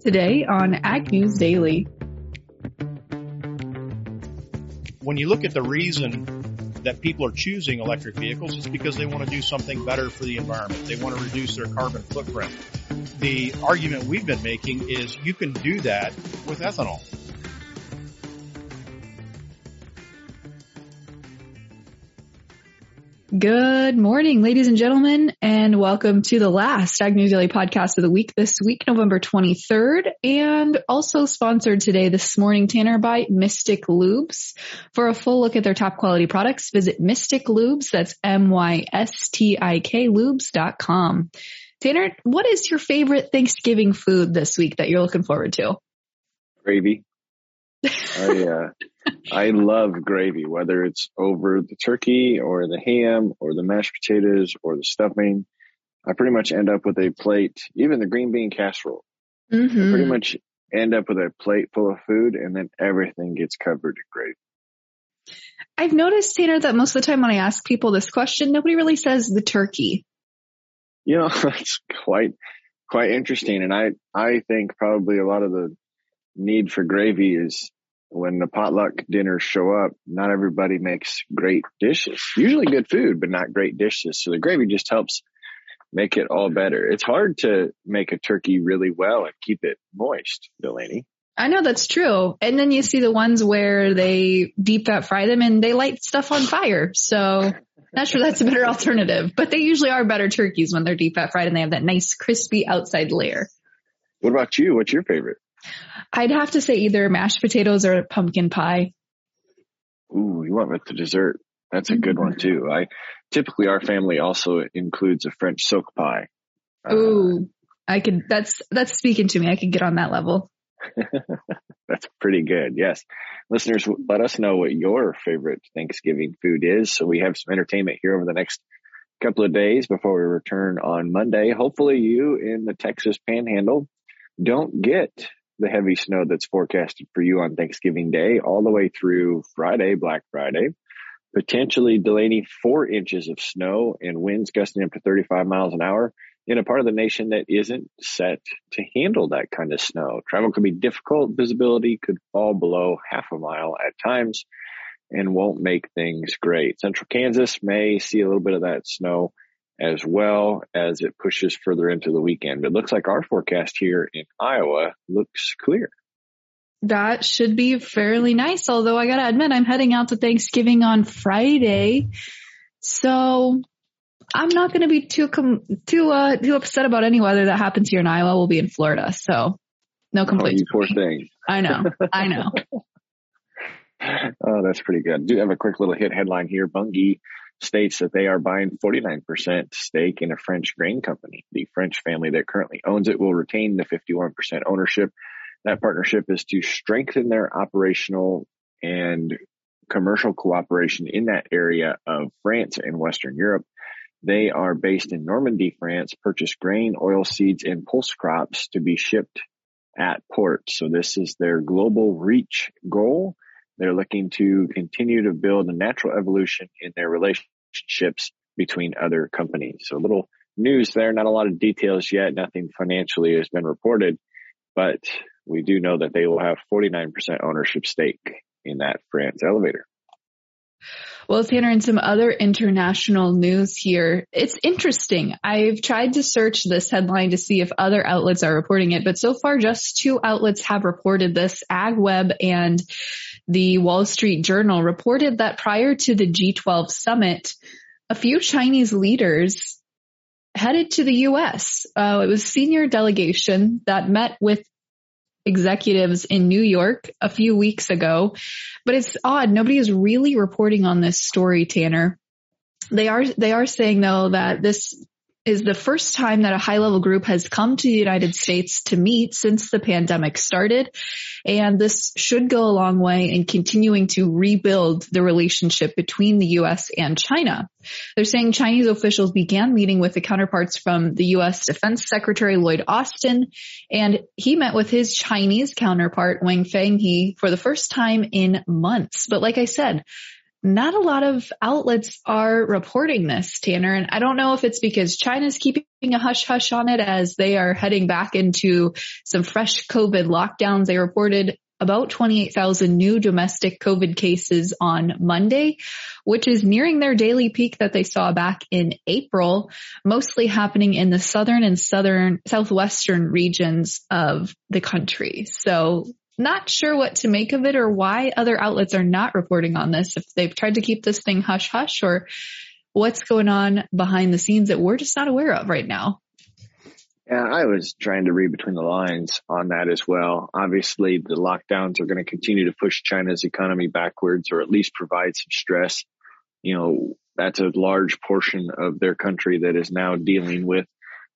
today on Ag News Daily. When you look at the reason that people are choosing electric vehicles, it's because they want to do something better for the environment. They want to reduce their carbon footprint. The argument we've been making is you can do that with ethanol. Good morning, ladies and gentlemen, and welcome to the last Ag News Daily podcast of the week this week, November 23rd, and also sponsored today this morning, Tanner, by Mystik Lubes. For a full look at their top quality products, visit Mystik Lubes, that's M-Y-S-T-I-K lubes.com. Tanner, what is your favorite Thanksgiving food this week that you're looking forward to? Gravy. I, uh, I love gravy, whether it's over the turkey or the ham or the mashed potatoes or the stuffing. I pretty much end up with a plate, even the green bean casserole. Mm-hmm. I pretty much end up with a plate full of food and then everything gets covered in gravy. I've noticed, Tanner, that most of the time when I ask people this question, nobody really says the turkey. You know, it's quite, quite interesting. And I, I think probably a lot of the need for gravy is when the potluck dinners show up, not everybody makes great dishes. Usually good food, but not great dishes. So the gravy just helps make it all better. It's hard to make a turkey really well and keep it moist, Delaney. I know that's true. And then you see the ones where they deep fat fry them and they light stuff on fire. So not sure that's a better alternative, but they usually are better turkeys when they're deep fat fried and they have that nice crispy outside layer. What about you? What's your favorite? I'd have to say either mashed potatoes or pumpkin pie. Ooh, you went with the dessert. That's a good one too. I typically our family also includes a French silk pie. Uh, Ooh, I could. That's that's speaking to me. I could get on that level. That's pretty good. Yes. Listeners, let us know what your favorite Thanksgiving food is. So we have some entertainment here over the next couple of days before we return on Monday. Hopefully you in the Texas panhandle don't get the heavy snow that's forecasted for you on Thanksgiving Day all the way through Friday, Black Friday. Potentially Delaney four inches of snow and winds gusting up to 35 miles an hour in a part of the nation that isn't set to handle that kind of snow. Travel could be difficult. Visibility could fall below half a mile at times and won't make things great. Central Kansas may see a little bit of that snow as well as it pushes further into the weekend. It looks like our forecast here in Iowa looks clear. That should be fairly nice. Although I gotta admit, I'm heading out to Thanksgiving on Friday. So I'm not going to be too com- too uh too upset about any weather that happens here in Iowa. We'll be in Florida, so no complaints. Oh, poor thing. I know, I know. oh, that's pretty good. Do have a quick little hit headline here. Bunge states that they are buying 49% stake in a French grain company. The French family that currently owns it will retain the 51% ownership. That partnership is to strengthen their operational and commercial cooperation in that area of France and Western Europe. They are based in Normandy, France, purchase grain, oil seeds, and pulse crops to be shipped at port. So this is their global reach goal. They're looking to continue to build a natural evolution in their relationships between other companies. So a little news there, not a lot of details yet. Nothing financially has been reported, but we do know that they will have 49% ownership stake in that France elevator. Well, Tanner, and some other international news here, it's interesting. I've tried to search this headline to see if other outlets are reporting it, but so far just two outlets have reported this. AgWeb and the Wall Street Journal reported that prior to the G12 summit, a few Chinese leaders headed to the U.S. Uh, it was senior delegation that met with executives in New York a few weeks ago, but it's odd. Nobody is really reporting on this story, Tanner. They are, they are saying though that this is the first time that a high level group has come to the United States to meet since the pandemic started. And this should go a long way in continuing to rebuild the relationship between the U.S. and China. They're saying Chinese officials began meeting with the counterparts from the U.S. Defense Secretary Lloyd Austin, and he met with his Chinese counterpart Wang Fenghe for the first time in months. But like I said, not a lot of outlets are reporting this, Tanner. And I don't know if it's because China's keeping a hush hush on it as they are heading back into some fresh COVID lockdowns. They reported about 28,000 new domestic COVID cases on Monday, which is nearing their daily peak that they saw back in April, mostly happening in the southern and southern, southwestern regions of the country. So not sure what to make of it or why other outlets are not reporting on this. If they've tried to keep this thing hush hush or what's going on behind the scenes that we're just not aware of right now. Yeah, I was trying to read between the lines on that as well. Obviously, the lockdowns are going to continue to push China's economy backwards or at least provide some stress. You know, that's a large portion of their country that is now dealing with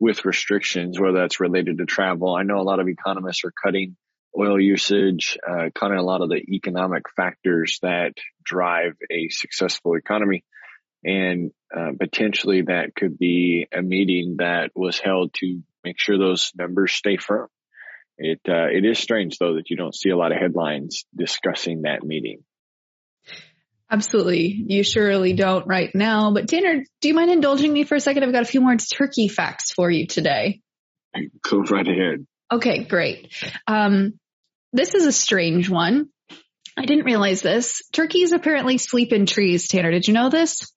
with restrictions, whether that's related to travel. I know a lot of economists are cutting oil usage, uh, of a lot of the economic factors that drive a successful economy. And uh, potentially that could be a meeting that was held to make sure those numbers stay firm. It uh, it is strange though that you don't see a lot of headlines discussing that meeting. Absolutely. You surely don't right now. But Tanner, do you mind indulging me for a second? I've got a few more turkey facts for you today. Go right ahead. Okay, great. Um, this is a strange one. I didn't realize this. Turkeys apparently sleep in trees. Tanner, did you know this?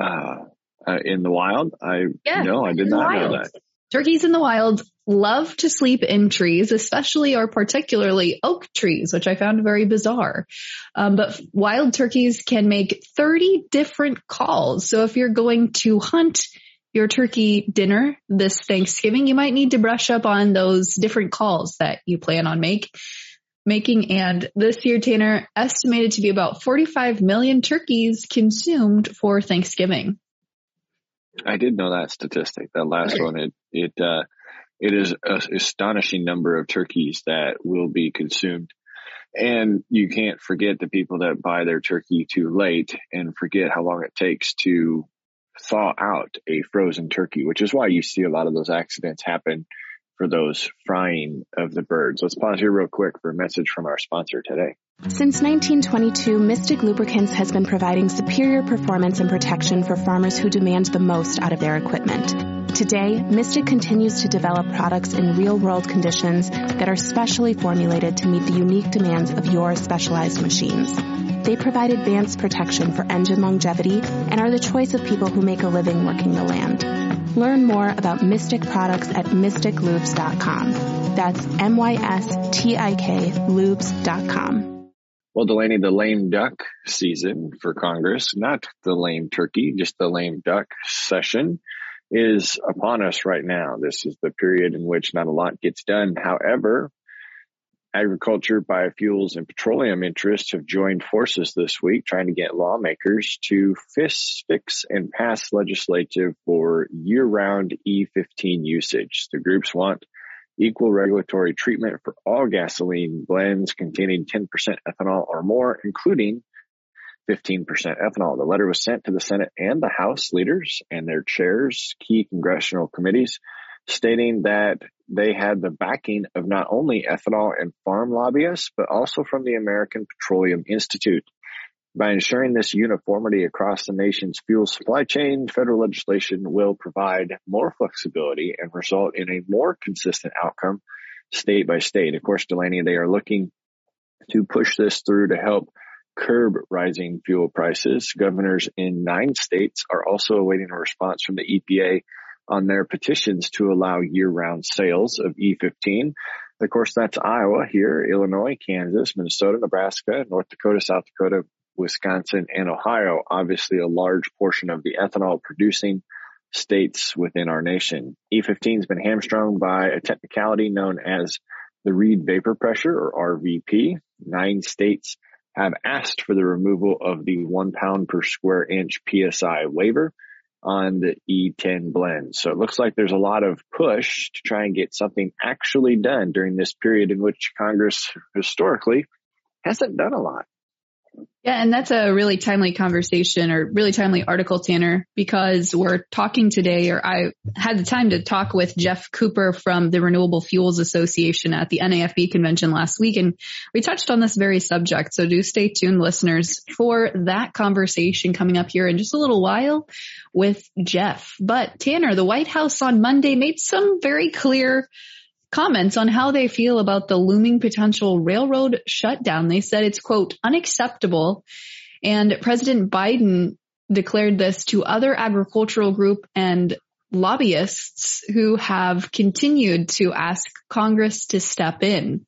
Uh, uh, in the wild? I yeah, no, I did not know that. Turkeys in the wild love to sleep in trees, especially or particularly oak trees, which I found very bizarre. Um, but wild turkeys can make 30 different calls. So if you're going to hunt your turkey dinner this Thanksgiving, you might need to brush up on those different calls that you plan on make making. And this year, Tanner estimated to be about 45 million turkeys consumed for Thanksgiving. I did know that statistic. That last one, it it uh, it is an astonishing number of turkeys that will be consumed, and you can't forget the people that buy their turkey too late and forget how long it takes to thaw out a frozen turkey, which is why you see a lot of those accidents happen for those frying of the birds. Let's pause here real quick for a message from our sponsor today. Since 1922, Mystik Lubricants has been providing superior performance and protection for farmers who demand the most out of their equipment. Today, Mystik continues to develop products in real world conditions that are specially formulated to meet the unique demands of your specialized machines. They provide advanced protection for engine longevity and are the choice of people who make a living working the land. Learn more about Mystik products at mystiklubes.com. That's M-Y-S-T-I-K lubes.com. Well, Delaney, the lame duck season for Congress, not the lame turkey, just the lame duck session is upon us right now. This is the period in which not a lot gets done. However, agriculture, biofuels, and petroleum interests have joined forces this week trying to get lawmakers to fix, fix and pass legislation for year-round E15 usage. The groups want equal regulatory treatment for all gasoline blends containing 10% ethanol or more, including 15% ethanol. The letter was sent to the Senate and the House leaders and their chairs, key congressional committees, stating that they had the backing of not only ethanol and farm lobbyists, but also from the American Petroleum Institute. By ensuring this uniformity across the nation's fuel supply chain, federal legislation will provide more flexibility and result in a more consistent outcome state by state. Of course, Delaney, they are looking to push this through to help curb rising fuel prices. Governors in nine states are also awaiting a response from the EPA on their petitions to allow year-round sales of E15. Of course, that's Iowa here, Illinois, Kansas, Minnesota, Nebraska, North Dakota, South Dakota, Wisconsin, and Ohio. Obviously, a large portion of the ethanol producing states within our nation. E15 has been hamstrung by a technicality known as the Reid vapor pressure or RVP. Nine states have asked for the removal of the one pound per square inch PSI waiver on the E10 blend. So it looks like there's a lot of push to try and get something actually done during this period in which Congress historically hasn't done a lot. Yeah, and that's a really timely conversation or really timely article, Tanner, because we're talking today, or I had the time to talk with Geoff Cooper from the Renewable Fuels Association at the NAFB convention last week, and we touched on this very subject. So do stay tuned, listeners, for that conversation coming up here in just a little while with Geoff. But Tanner, the White House on Monday made some very clear comments on how they feel about the looming potential railroad shutdown. They said it's quote, unacceptable. And President Biden declared this to other agricultural group and lobbyists who have continued to ask Congress to step in.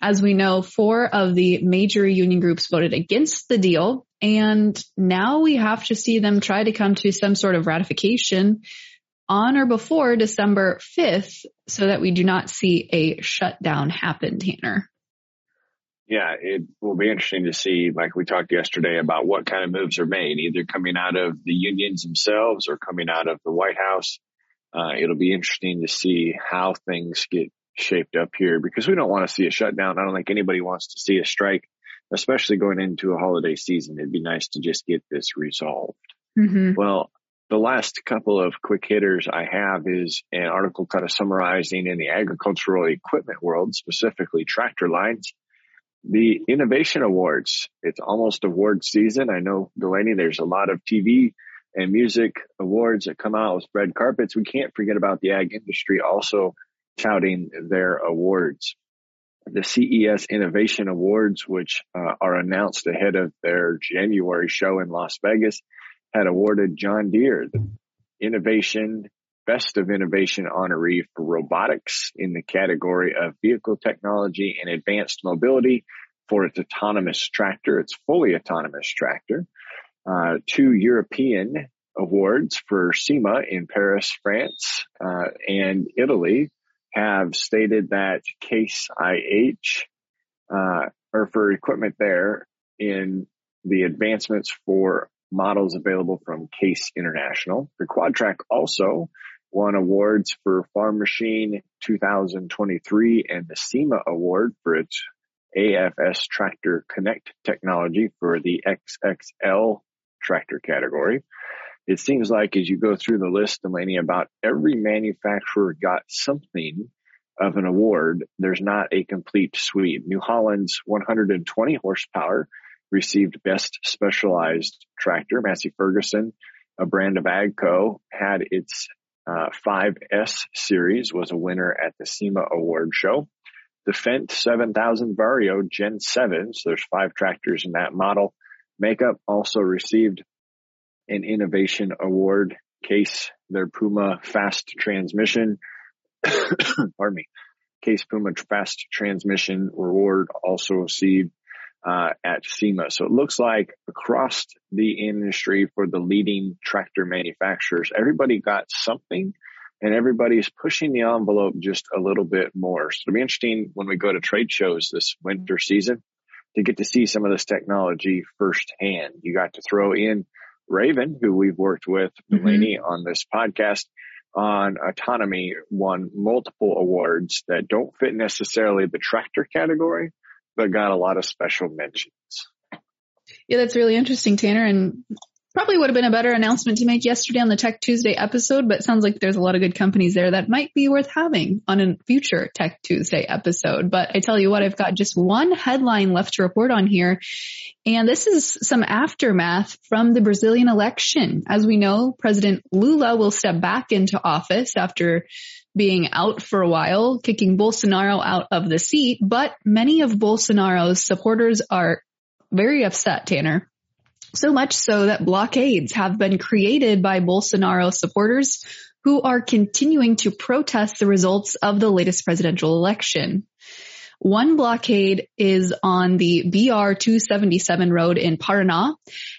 As we know, four of the major union groups voted against the deal, and now we have to see them try to come to some sort of ratification on or before December 5th so that we do not see a shutdown happen, Tanner. Yeah, it will be interesting to see, like we talked yesterday, about what kind of moves are made, either coming out of the unions themselves or coming out of the White House. Uh, it'll be interesting to see how things get shaped up here because we don't want to see a shutdown. I don't think anybody wants to see a strike, especially going into a holiday season. It'd be nice to just get this resolved. Mm-hmm. Well, the last couple of quick hitters I have is an article kind of summarizing in the agricultural equipment world, specifically tractor lines, the innovation awards. It's almost award season. I know, Delaney, there's a lot of TV and music awards that come out with red carpets. We can't forget about the ag industry also touting their awards. The CES Innovation Awards, which uh, are announced ahead of their January show in Las Vegas, had awarded John Deere the innovation, best of innovation honoree for robotics in the category of vehicle technology and advanced mobility for its autonomous tractor, its fully autonomous tractor. Uh, two European awards for SIMA in Paris, France, uh, and Italy have stated that Case IH, uh, or for equipment there in the advancements for models available from Case International. The Quadtrac also won awards for Farm Machine 2023 and the SIMA Award for its AFS Tractor Connect technology for the XXL tractor category. It seems like as you go through the list, Delaney, about every manufacturer got something of an award. There's not a complete suite. New Holland's 120 horsepower received Best Specialized Tractor. Massey Ferguson, a brand of AGCO, had its uh, 5S series, was a winner at the SIMA Award Show. The Fendt 7000 Vario Gen 7, so there's five tractors in that model. Makeup also received an innovation award case, their Puma fast transmission. pardon me. Case Puma fast transmission reward also received uh, at SIMA. So it looks like across the industry for the leading tractor manufacturers, everybody got something and everybody's pushing the envelope just a little bit more. So it'll be interesting when we go to trade shows this winter season to get to see some of this technology firsthand. You got to throw in Raven, who we've worked with. Delaney, mm-hmm. on this podcast on autonomy won multiple awards that don't fit necessarily the tractor category, but got a lot of special mentions. Yeah, that's really interesting, Tanner. And probably would have been a better announcement to make yesterday on the Tech Tuesday episode, but sounds like there's a lot of good companies there that might be worth having on a future Tech Tuesday episode. But I tell you what, I've got just one headline left to report on here. And this is some aftermath from the Brazilian election. As we know, President Lula will step back into office after being out for a while, kicking Bolsonaro out of the seat. But many of Bolsonaro's supporters are very upset, Tanner. So much so that blockades have been created by Bolsonaro supporters who are continuing to protest the results of the latest presidential election. One blockade is on the BR 277 road in Paraná,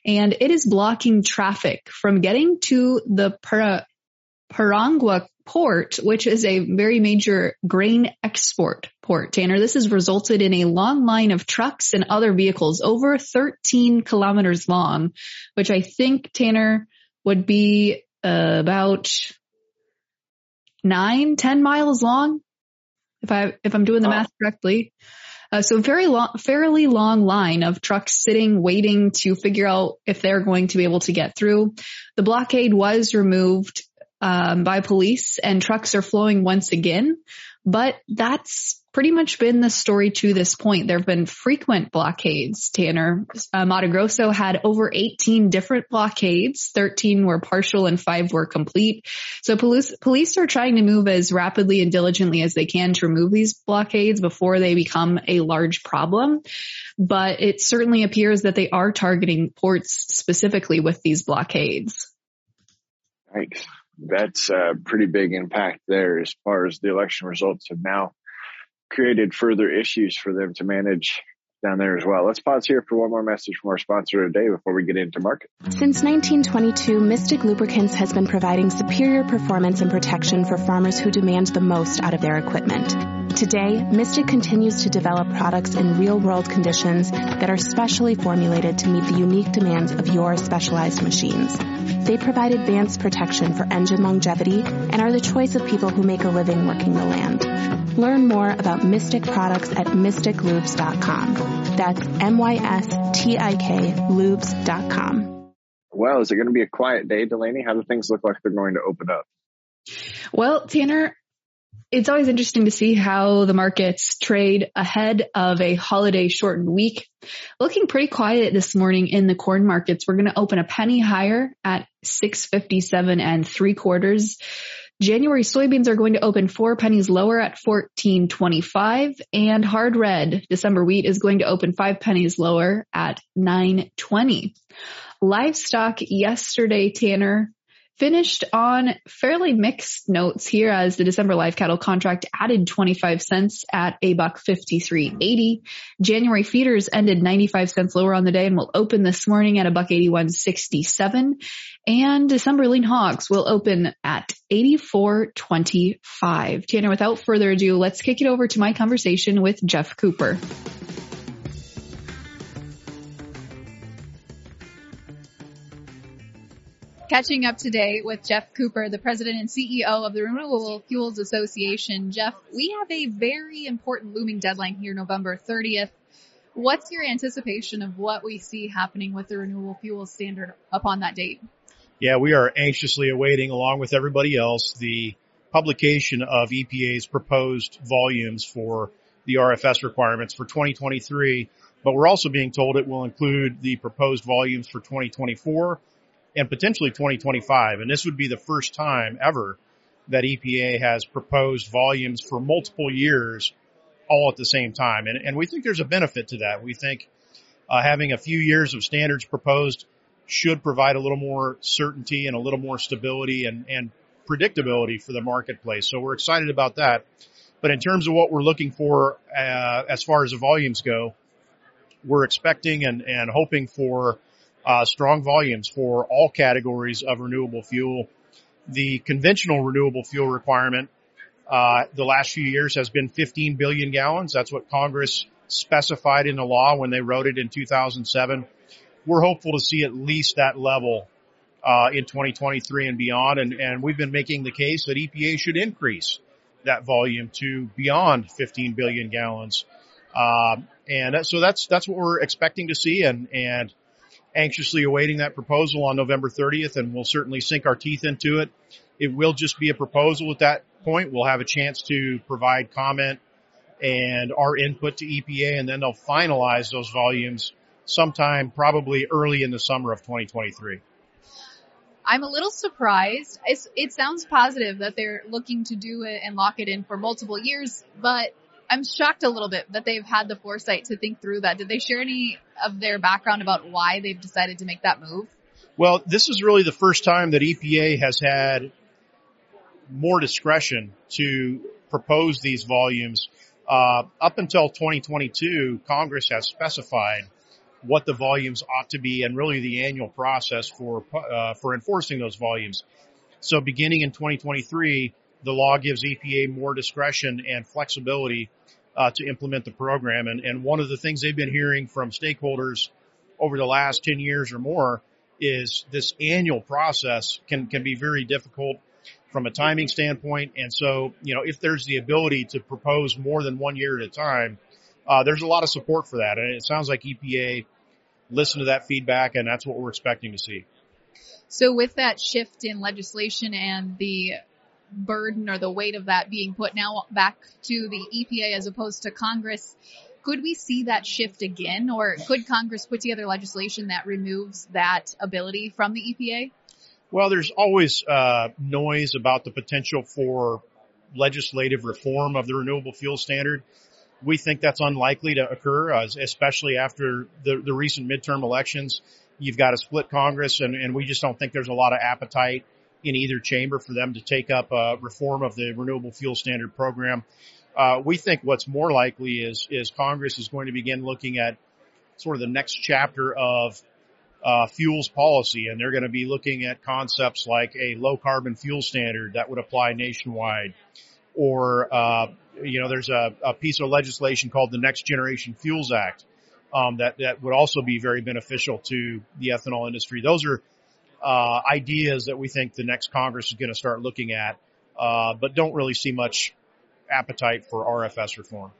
and it is blocking traffic from getting to the Para, Paranaguá port, which is a very major grain export port, Tanner. This has resulted in a long line of trucks and other vehicles over 13 kilometers long, which I think, Tanner, would be uh, about nine, 10 miles long. If I, if I'm doing the math correctly. Uh, so very long, fairly long line of trucks sitting, waiting to figure out if they're going to be able to get through. The blockade was removed um, by police and trucks are flowing once again, but that's pretty much been the story to this point. There have been frequent blockades, Tanner. Uh, Mato Grosso had over 18 different blockades. 13 were partial and five were complete. So police, police are trying to move as rapidly and diligently as they can to remove these blockades before they become a large problem. But it certainly appears that they are targeting ports specifically with these blockades. Thanks. That's a pretty big impact there as far as the election results have now created further issues for them to manage down there as well. Let's pause here for one more message from our sponsor today before we get into market. Since 1922, Mystik Lubricants has been providing superior performance and protection for farmers who demand the most out of their equipment. Today, Mystik continues to develop products in real world conditions that are specially formulated to meet the unique demands of your specialized machines. They provide advanced protection for engine longevity and are the choice of people who make a living working the land. Learn more about Mystik products at mystiklubes.com. That's M-Y-S-T-I-K lubes.com. Well, is it going to be a quiet day, Delaney? How do things look like they're going to open up? Well, Tanner, it's always interesting to see how the markets trade ahead of a holiday shortened week. Looking pretty quiet this morning in the corn markets. We're going to open a penny higher at 657 and three quarters. January soybeans are going to open four pennies lower at 1425 and hard red December wheat is going to open five pennies lower at 920. Livestock yesterday, Tanner, finished on fairly mixed notes here as the December live cattle contract added 25 cents at a buck 53.80. January feeders ended 95 cents lower on the day and will open this morning at a buck 81.67. And December lean hogs will open at 84.25. Tanner, without further ado, let's kick it over to my conversation with Geoff Cooper. Catching up today with Geoff Cooper, the president and CEO of the Renewable Fuels Association. Geoff, we have a very important looming deadline here, November 30th. What's your anticipation of what we see happening with the renewable fuels standard upon that date? Yeah, we are anxiously awaiting, along with everybody else, the publication of EPA's proposed volumes for the RFS requirements for 2023. But we're also being told it will include the proposed volumes for 2024 and potentially 2025. And this would be the first time ever that EPA has proposed volumes for multiple years all at the same time. And, and we think there's a benefit to that. We think uh, having a few years of standards proposed should provide a little more certainty and a little more stability and, and predictability for the marketplace. So we're excited about that. But in terms of what we're looking for uh, as far as the volumes go, we're expecting and, and hoping for uh, strong volumes for all categories of renewable fuel. The conventional renewable fuel requirement uh, the last few years has been 15 billion gallons. That's what Congress specified in the law when they wrote it in 2007. We're hopeful to see at least that level uh, in 2023 and beyond, and, and we've been making the case that EPA should increase that volume to beyond 15 billion gallons. Uh, and so that's that's what we're expecting to see, and and anxiously awaiting that proposal on November 30th and we'll certainly sink our teeth into it. It will just be a proposal at that point. We'll have a chance to provide comment and our input to EPA and then they'll finalize those volumes sometime probably early in the summer of 2023. I'm a little surprised. It's, it sounds positive that they're looking to do it and lock it in for multiple years, but I'm shocked a little bit that they've had the foresight to think through that. Did they share any of their background about why they've decided to make that move? Well, this is really the first time that EPA has had more discretion to propose these volumes. Uh, up until 2022, Congress has specified what the volumes ought to be and really the annual process for uh, for enforcing those volumes. So beginning in 2023, the law gives EPA more discretion and flexibility uh, to implement the program. And, and one of the things they've been hearing from stakeholders over the last 10 years or more is this annual process can, can be very difficult from a timing standpoint. And so, you know, if there's the ability to propose more than one year at a time, uh, there's a lot of support for that. And it sounds like EPA listened to that feedback and that's what we're expecting to see. So with that shift in legislation and the burden or the weight of that being put now back to the EPA as opposed to Congress, could we see that shift again or could Congress put together legislation that removes that ability from the EPA? Well, there's always uh, noise about the potential for legislative reform of the renewable fuel standard. We think that's unlikely to occur, uh, especially after the, the recent midterm elections. You've got a split Congress and, and we just don't think there's a lot of appetite in either chamber for them to take up a reform of the renewable fuel standard program. Uh, we think what's more likely is is Congress is going to begin looking at sort of the next chapter of uh, fuels policy, and they're going to be looking at concepts like a low carbon fuel standard that would apply nationwide, or uh, you know, there's a, a, piece of legislation called the Next Generation Fuels Act um, that that would also be very beneficial to the ethanol industry. Those are uh, ideas that we think the next Congress is going to start looking at, uh, but don't really see much appetite for RFS reform.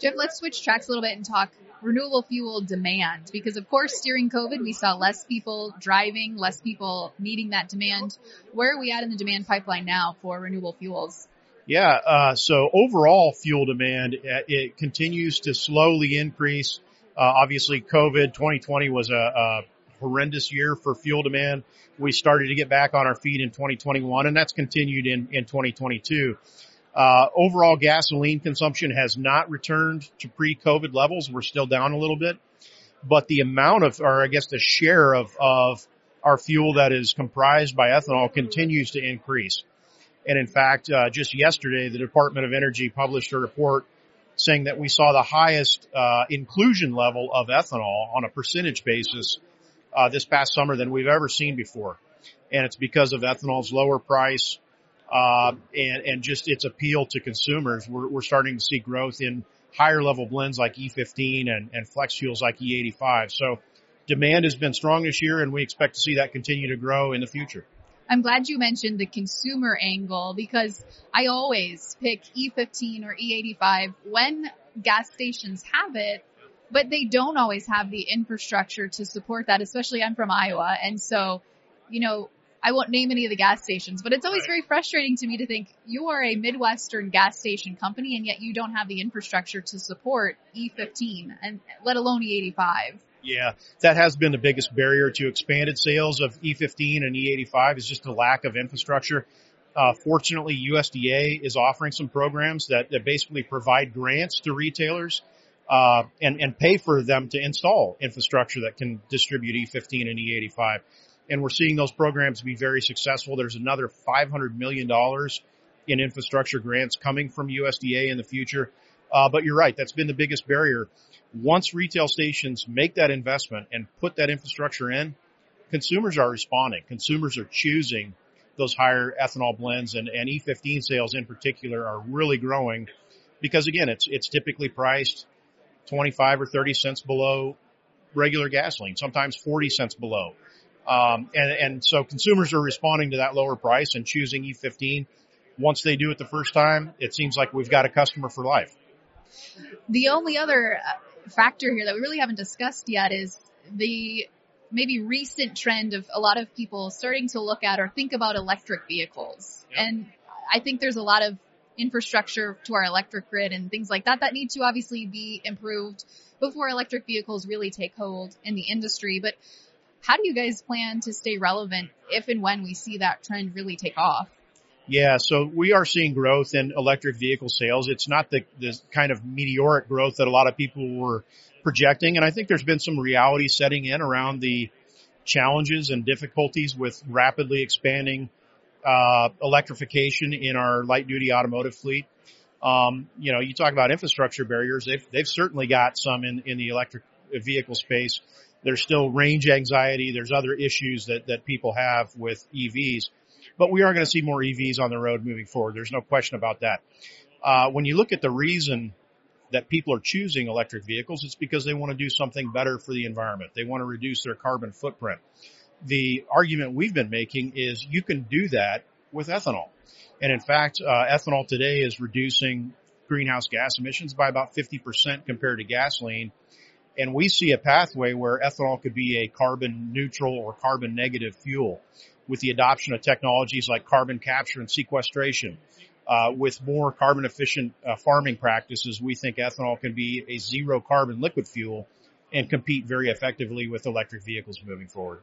Geoff, let's switch tracks a little bit and talk renewable fuel demand because of course during COVID we saw less people driving, less people meeting that demand. Where are we at in the demand pipeline now for renewable fuels? Yeah, uh, so overall fuel demand uh, it continues to slowly increase. Uh, obviously, COVID 2020 was a, a horrendous year for fuel demand. We started to get back on our feet in 2021 and that's continued in, in 2022. Uh, overall gasoline consumption has not returned to pre-COVID levels. We're still down a little bit, but the amount of, or I guess the share of, of our fuel that is comprised by ethanol continues to increase. And in fact, uh, just yesterday, the Department of Energy published a report saying that we saw the highest uh, inclusion level of ethanol on a percentage basis uh, this past summer than we've ever seen before. And it's because of ethanol's lower price, uh, and, and just its appeal to consumers. We're, we're starting to see growth in higher level blends like E15 and, and flex fuels like E85. So demand has been strong this year and we expect to see that continue to grow in the future. I'm glad you mentioned the consumer angle because I always pick E15 or E85 when gas stations have it but they don't always have the infrastructure to support that, especially I'm from Iowa. And so, you know, I won't name any of the gas stations, but it's always very frustrating to me to think you are a Midwestern gas station company and yet you don't have the infrastructure to support E15 and let alone E85. Yeah, that has been the biggest barrier to expanded sales of E15 and E85 is just the lack of infrastructure. Uh, fortunately, USDA is offering some programs that, that basically provide grants to retailers uh, and, and pay for them to install infrastructure that can distribute E15 and E85. And we're seeing those programs be very successful. There's another $500 million in infrastructure grants coming from USDA in the future. Uh, but you're right. That's been the biggest barrier. Once retail stations make that investment and put that infrastructure in, consumers are responding. Consumers are choosing those higher ethanol blends and, and E15 sales in particular are really growing because again, it's, it's typically priced 25 or 30 cents below regular gasoline, sometimes 40 cents below. Um, and, and so consumers are responding to that lower price and choosing E15. Once they do it the first time, it seems like we've got a customer for life. The only other uh, factor here that we really haven't discussed yet is the maybe recent trend of a lot of people starting to look at or think about electric vehicles. Yep. And I think there's a lot of infrastructure to our electric grid and things like that that need to obviously be improved before electric vehicles really take hold in the industry. But how do you guys plan to stay relevant if and when we see that trend really take off? Yeah, so we are seeing growth in electric vehicle sales. It's not the, the kind of meteoric growth that a lot of people were projecting. And I think there's been some reality setting in around the challenges and difficulties with rapidly expanding uh, electrification in our light duty automotive fleet. Um, you know, you talk about infrastructure barriers. They've, they've certainly got some in, in the electric vehicle space. There's still range anxiety. There's other issues that, that people have with EVs, but we are going to see more EVs on the road moving forward. There's no question about that. Uh, when you look at the reason that people are choosing electric vehicles, it's because they want to do something better for the environment. They want to reduce their carbon footprint the argument we've been making is you can do that with ethanol. And in fact, uh, ethanol today is reducing greenhouse gas emissions by about 50% compared to gasoline. And we see a pathway where ethanol could be a carbon neutral or carbon negative fuel with the adoption of technologies like carbon capture and sequestration. Uh, with more carbon efficient uh, farming practices, we think ethanol can be a zero carbon liquid fuel and compete very effectively with electric vehicles moving forward.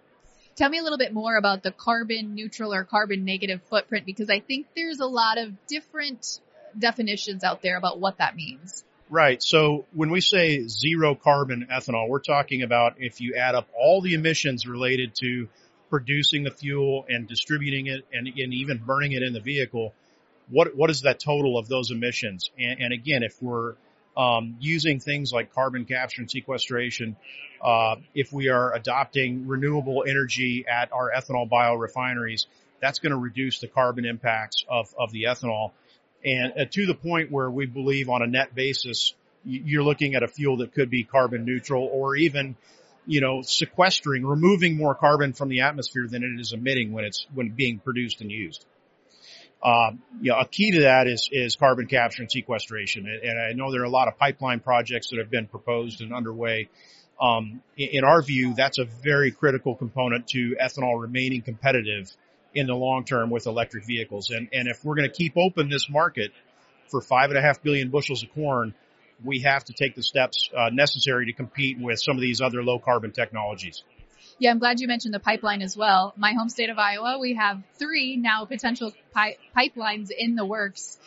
Tell me a little bit more about the carbon neutral or carbon negative footprint because I think there's a lot of different definitions out there about what that means. Right. So when we say zero carbon ethanol, we're talking about if you add up all the emissions related to producing the fuel and distributing it and, and even burning it in the vehicle, what what is that total of those emissions? And, and again, if we're um, using things like carbon capture and sequestration, uh, if we are adopting renewable energy at our ethanol biorefineries, that's going to reduce the carbon impacts of of the ethanol and uh, to the point where we believe on a net basis, you're looking at a fuel that could be carbon neutral or even, you know, sequestering, removing more carbon from the atmosphere than it is emitting when it's, when being produced and used. Um, you know, a key to that is, is carbon capture and sequestration. And, and I know there are a lot of pipeline projects that have been proposed and underway. Um, in, in our view, that's a very critical component to ethanol remaining competitive in the long term with electric vehicles. And, and if we're going to keep open this market for five and a half billion bushels of corn, we have to take the steps uh, necessary to compete with some of these other low carbon technologies. Yeah, I'm glad you mentioned the pipeline as well. My home state of Iowa, we have three now potential pi- pipelines in the works.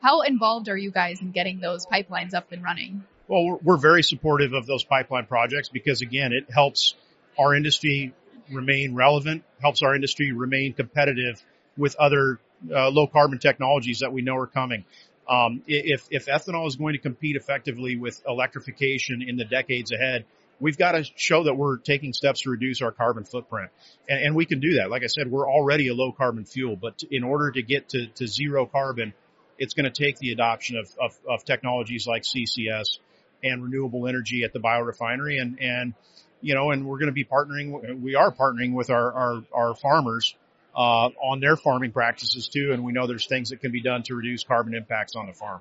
How involved are you guys in getting those pipelines up and running? Well, we're, very supportive of those pipeline projects because again, it helps our industry remain relevant, helps our industry remain competitive with other uh, low carbon technologies that we know are coming. Um, if, if ethanol is going to compete effectively with electrification in the decades ahead, we've got to show that we're taking steps to reduce our carbon footprint. And, and we can do that. Like I said, we're already a low carbon fuel, but in order to get to, to zero carbon, it's going to take the adoption of, of, of technologies like CCS and renewable energy at the biorefinery and, and you know, and we're going to be partnering, we are partnering with our, our, our farmers, uh, on their farming practices too. And we know there's things that can be done to reduce carbon impacts on the farm.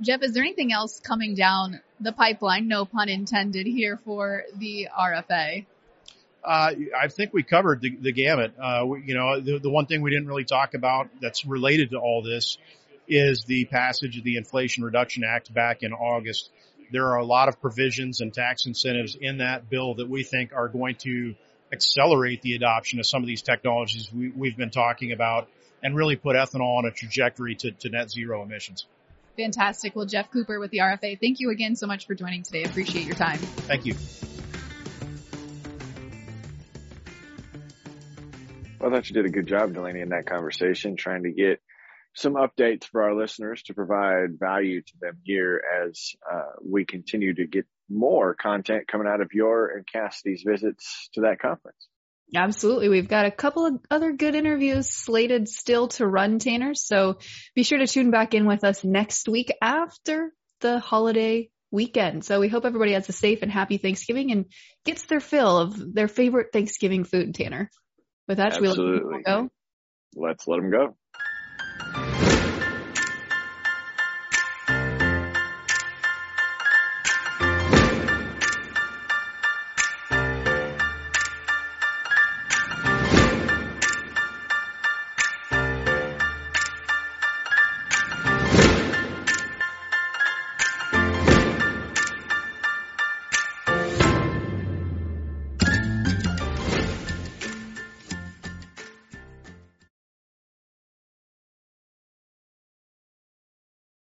Geoff, is there anything else coming down the pipeline? No pun intended here for the RFA. Uh, I think we covered the, the gamut. Uh, you know, the, the one thing we didn't really talk about that's related to all this is the passage of the Inflation Reduction Act back in August there are a lot of provisions and tax incentives in that bill that we think are going to accelerate the adoption of some of these technologies we, have been talking about and really put ethanol on a trajectory to, to net zero emissions. Fantastic. Well, Geoff Cooper with the RFA, thank you again so much for joining today. Appreciate your time. Thank you. Well, I thought you did a good job, Delaney, in that conversation, trying to get some updates for our listeners to provide value to them here as uh, we continue to get more content coming out of your and Cassidy's visits to that conference. Absolutely. We've got a couple of other good interviews slated still to run, Tanner. So be sure to tune back in with us next week after the holiday weekend. So we hope everybody has a safe and happy Thanksgiving and gets their fill of their favorite Thanksgiving food, Tanner. With that, Absolutely. we let them go? Let's let them go.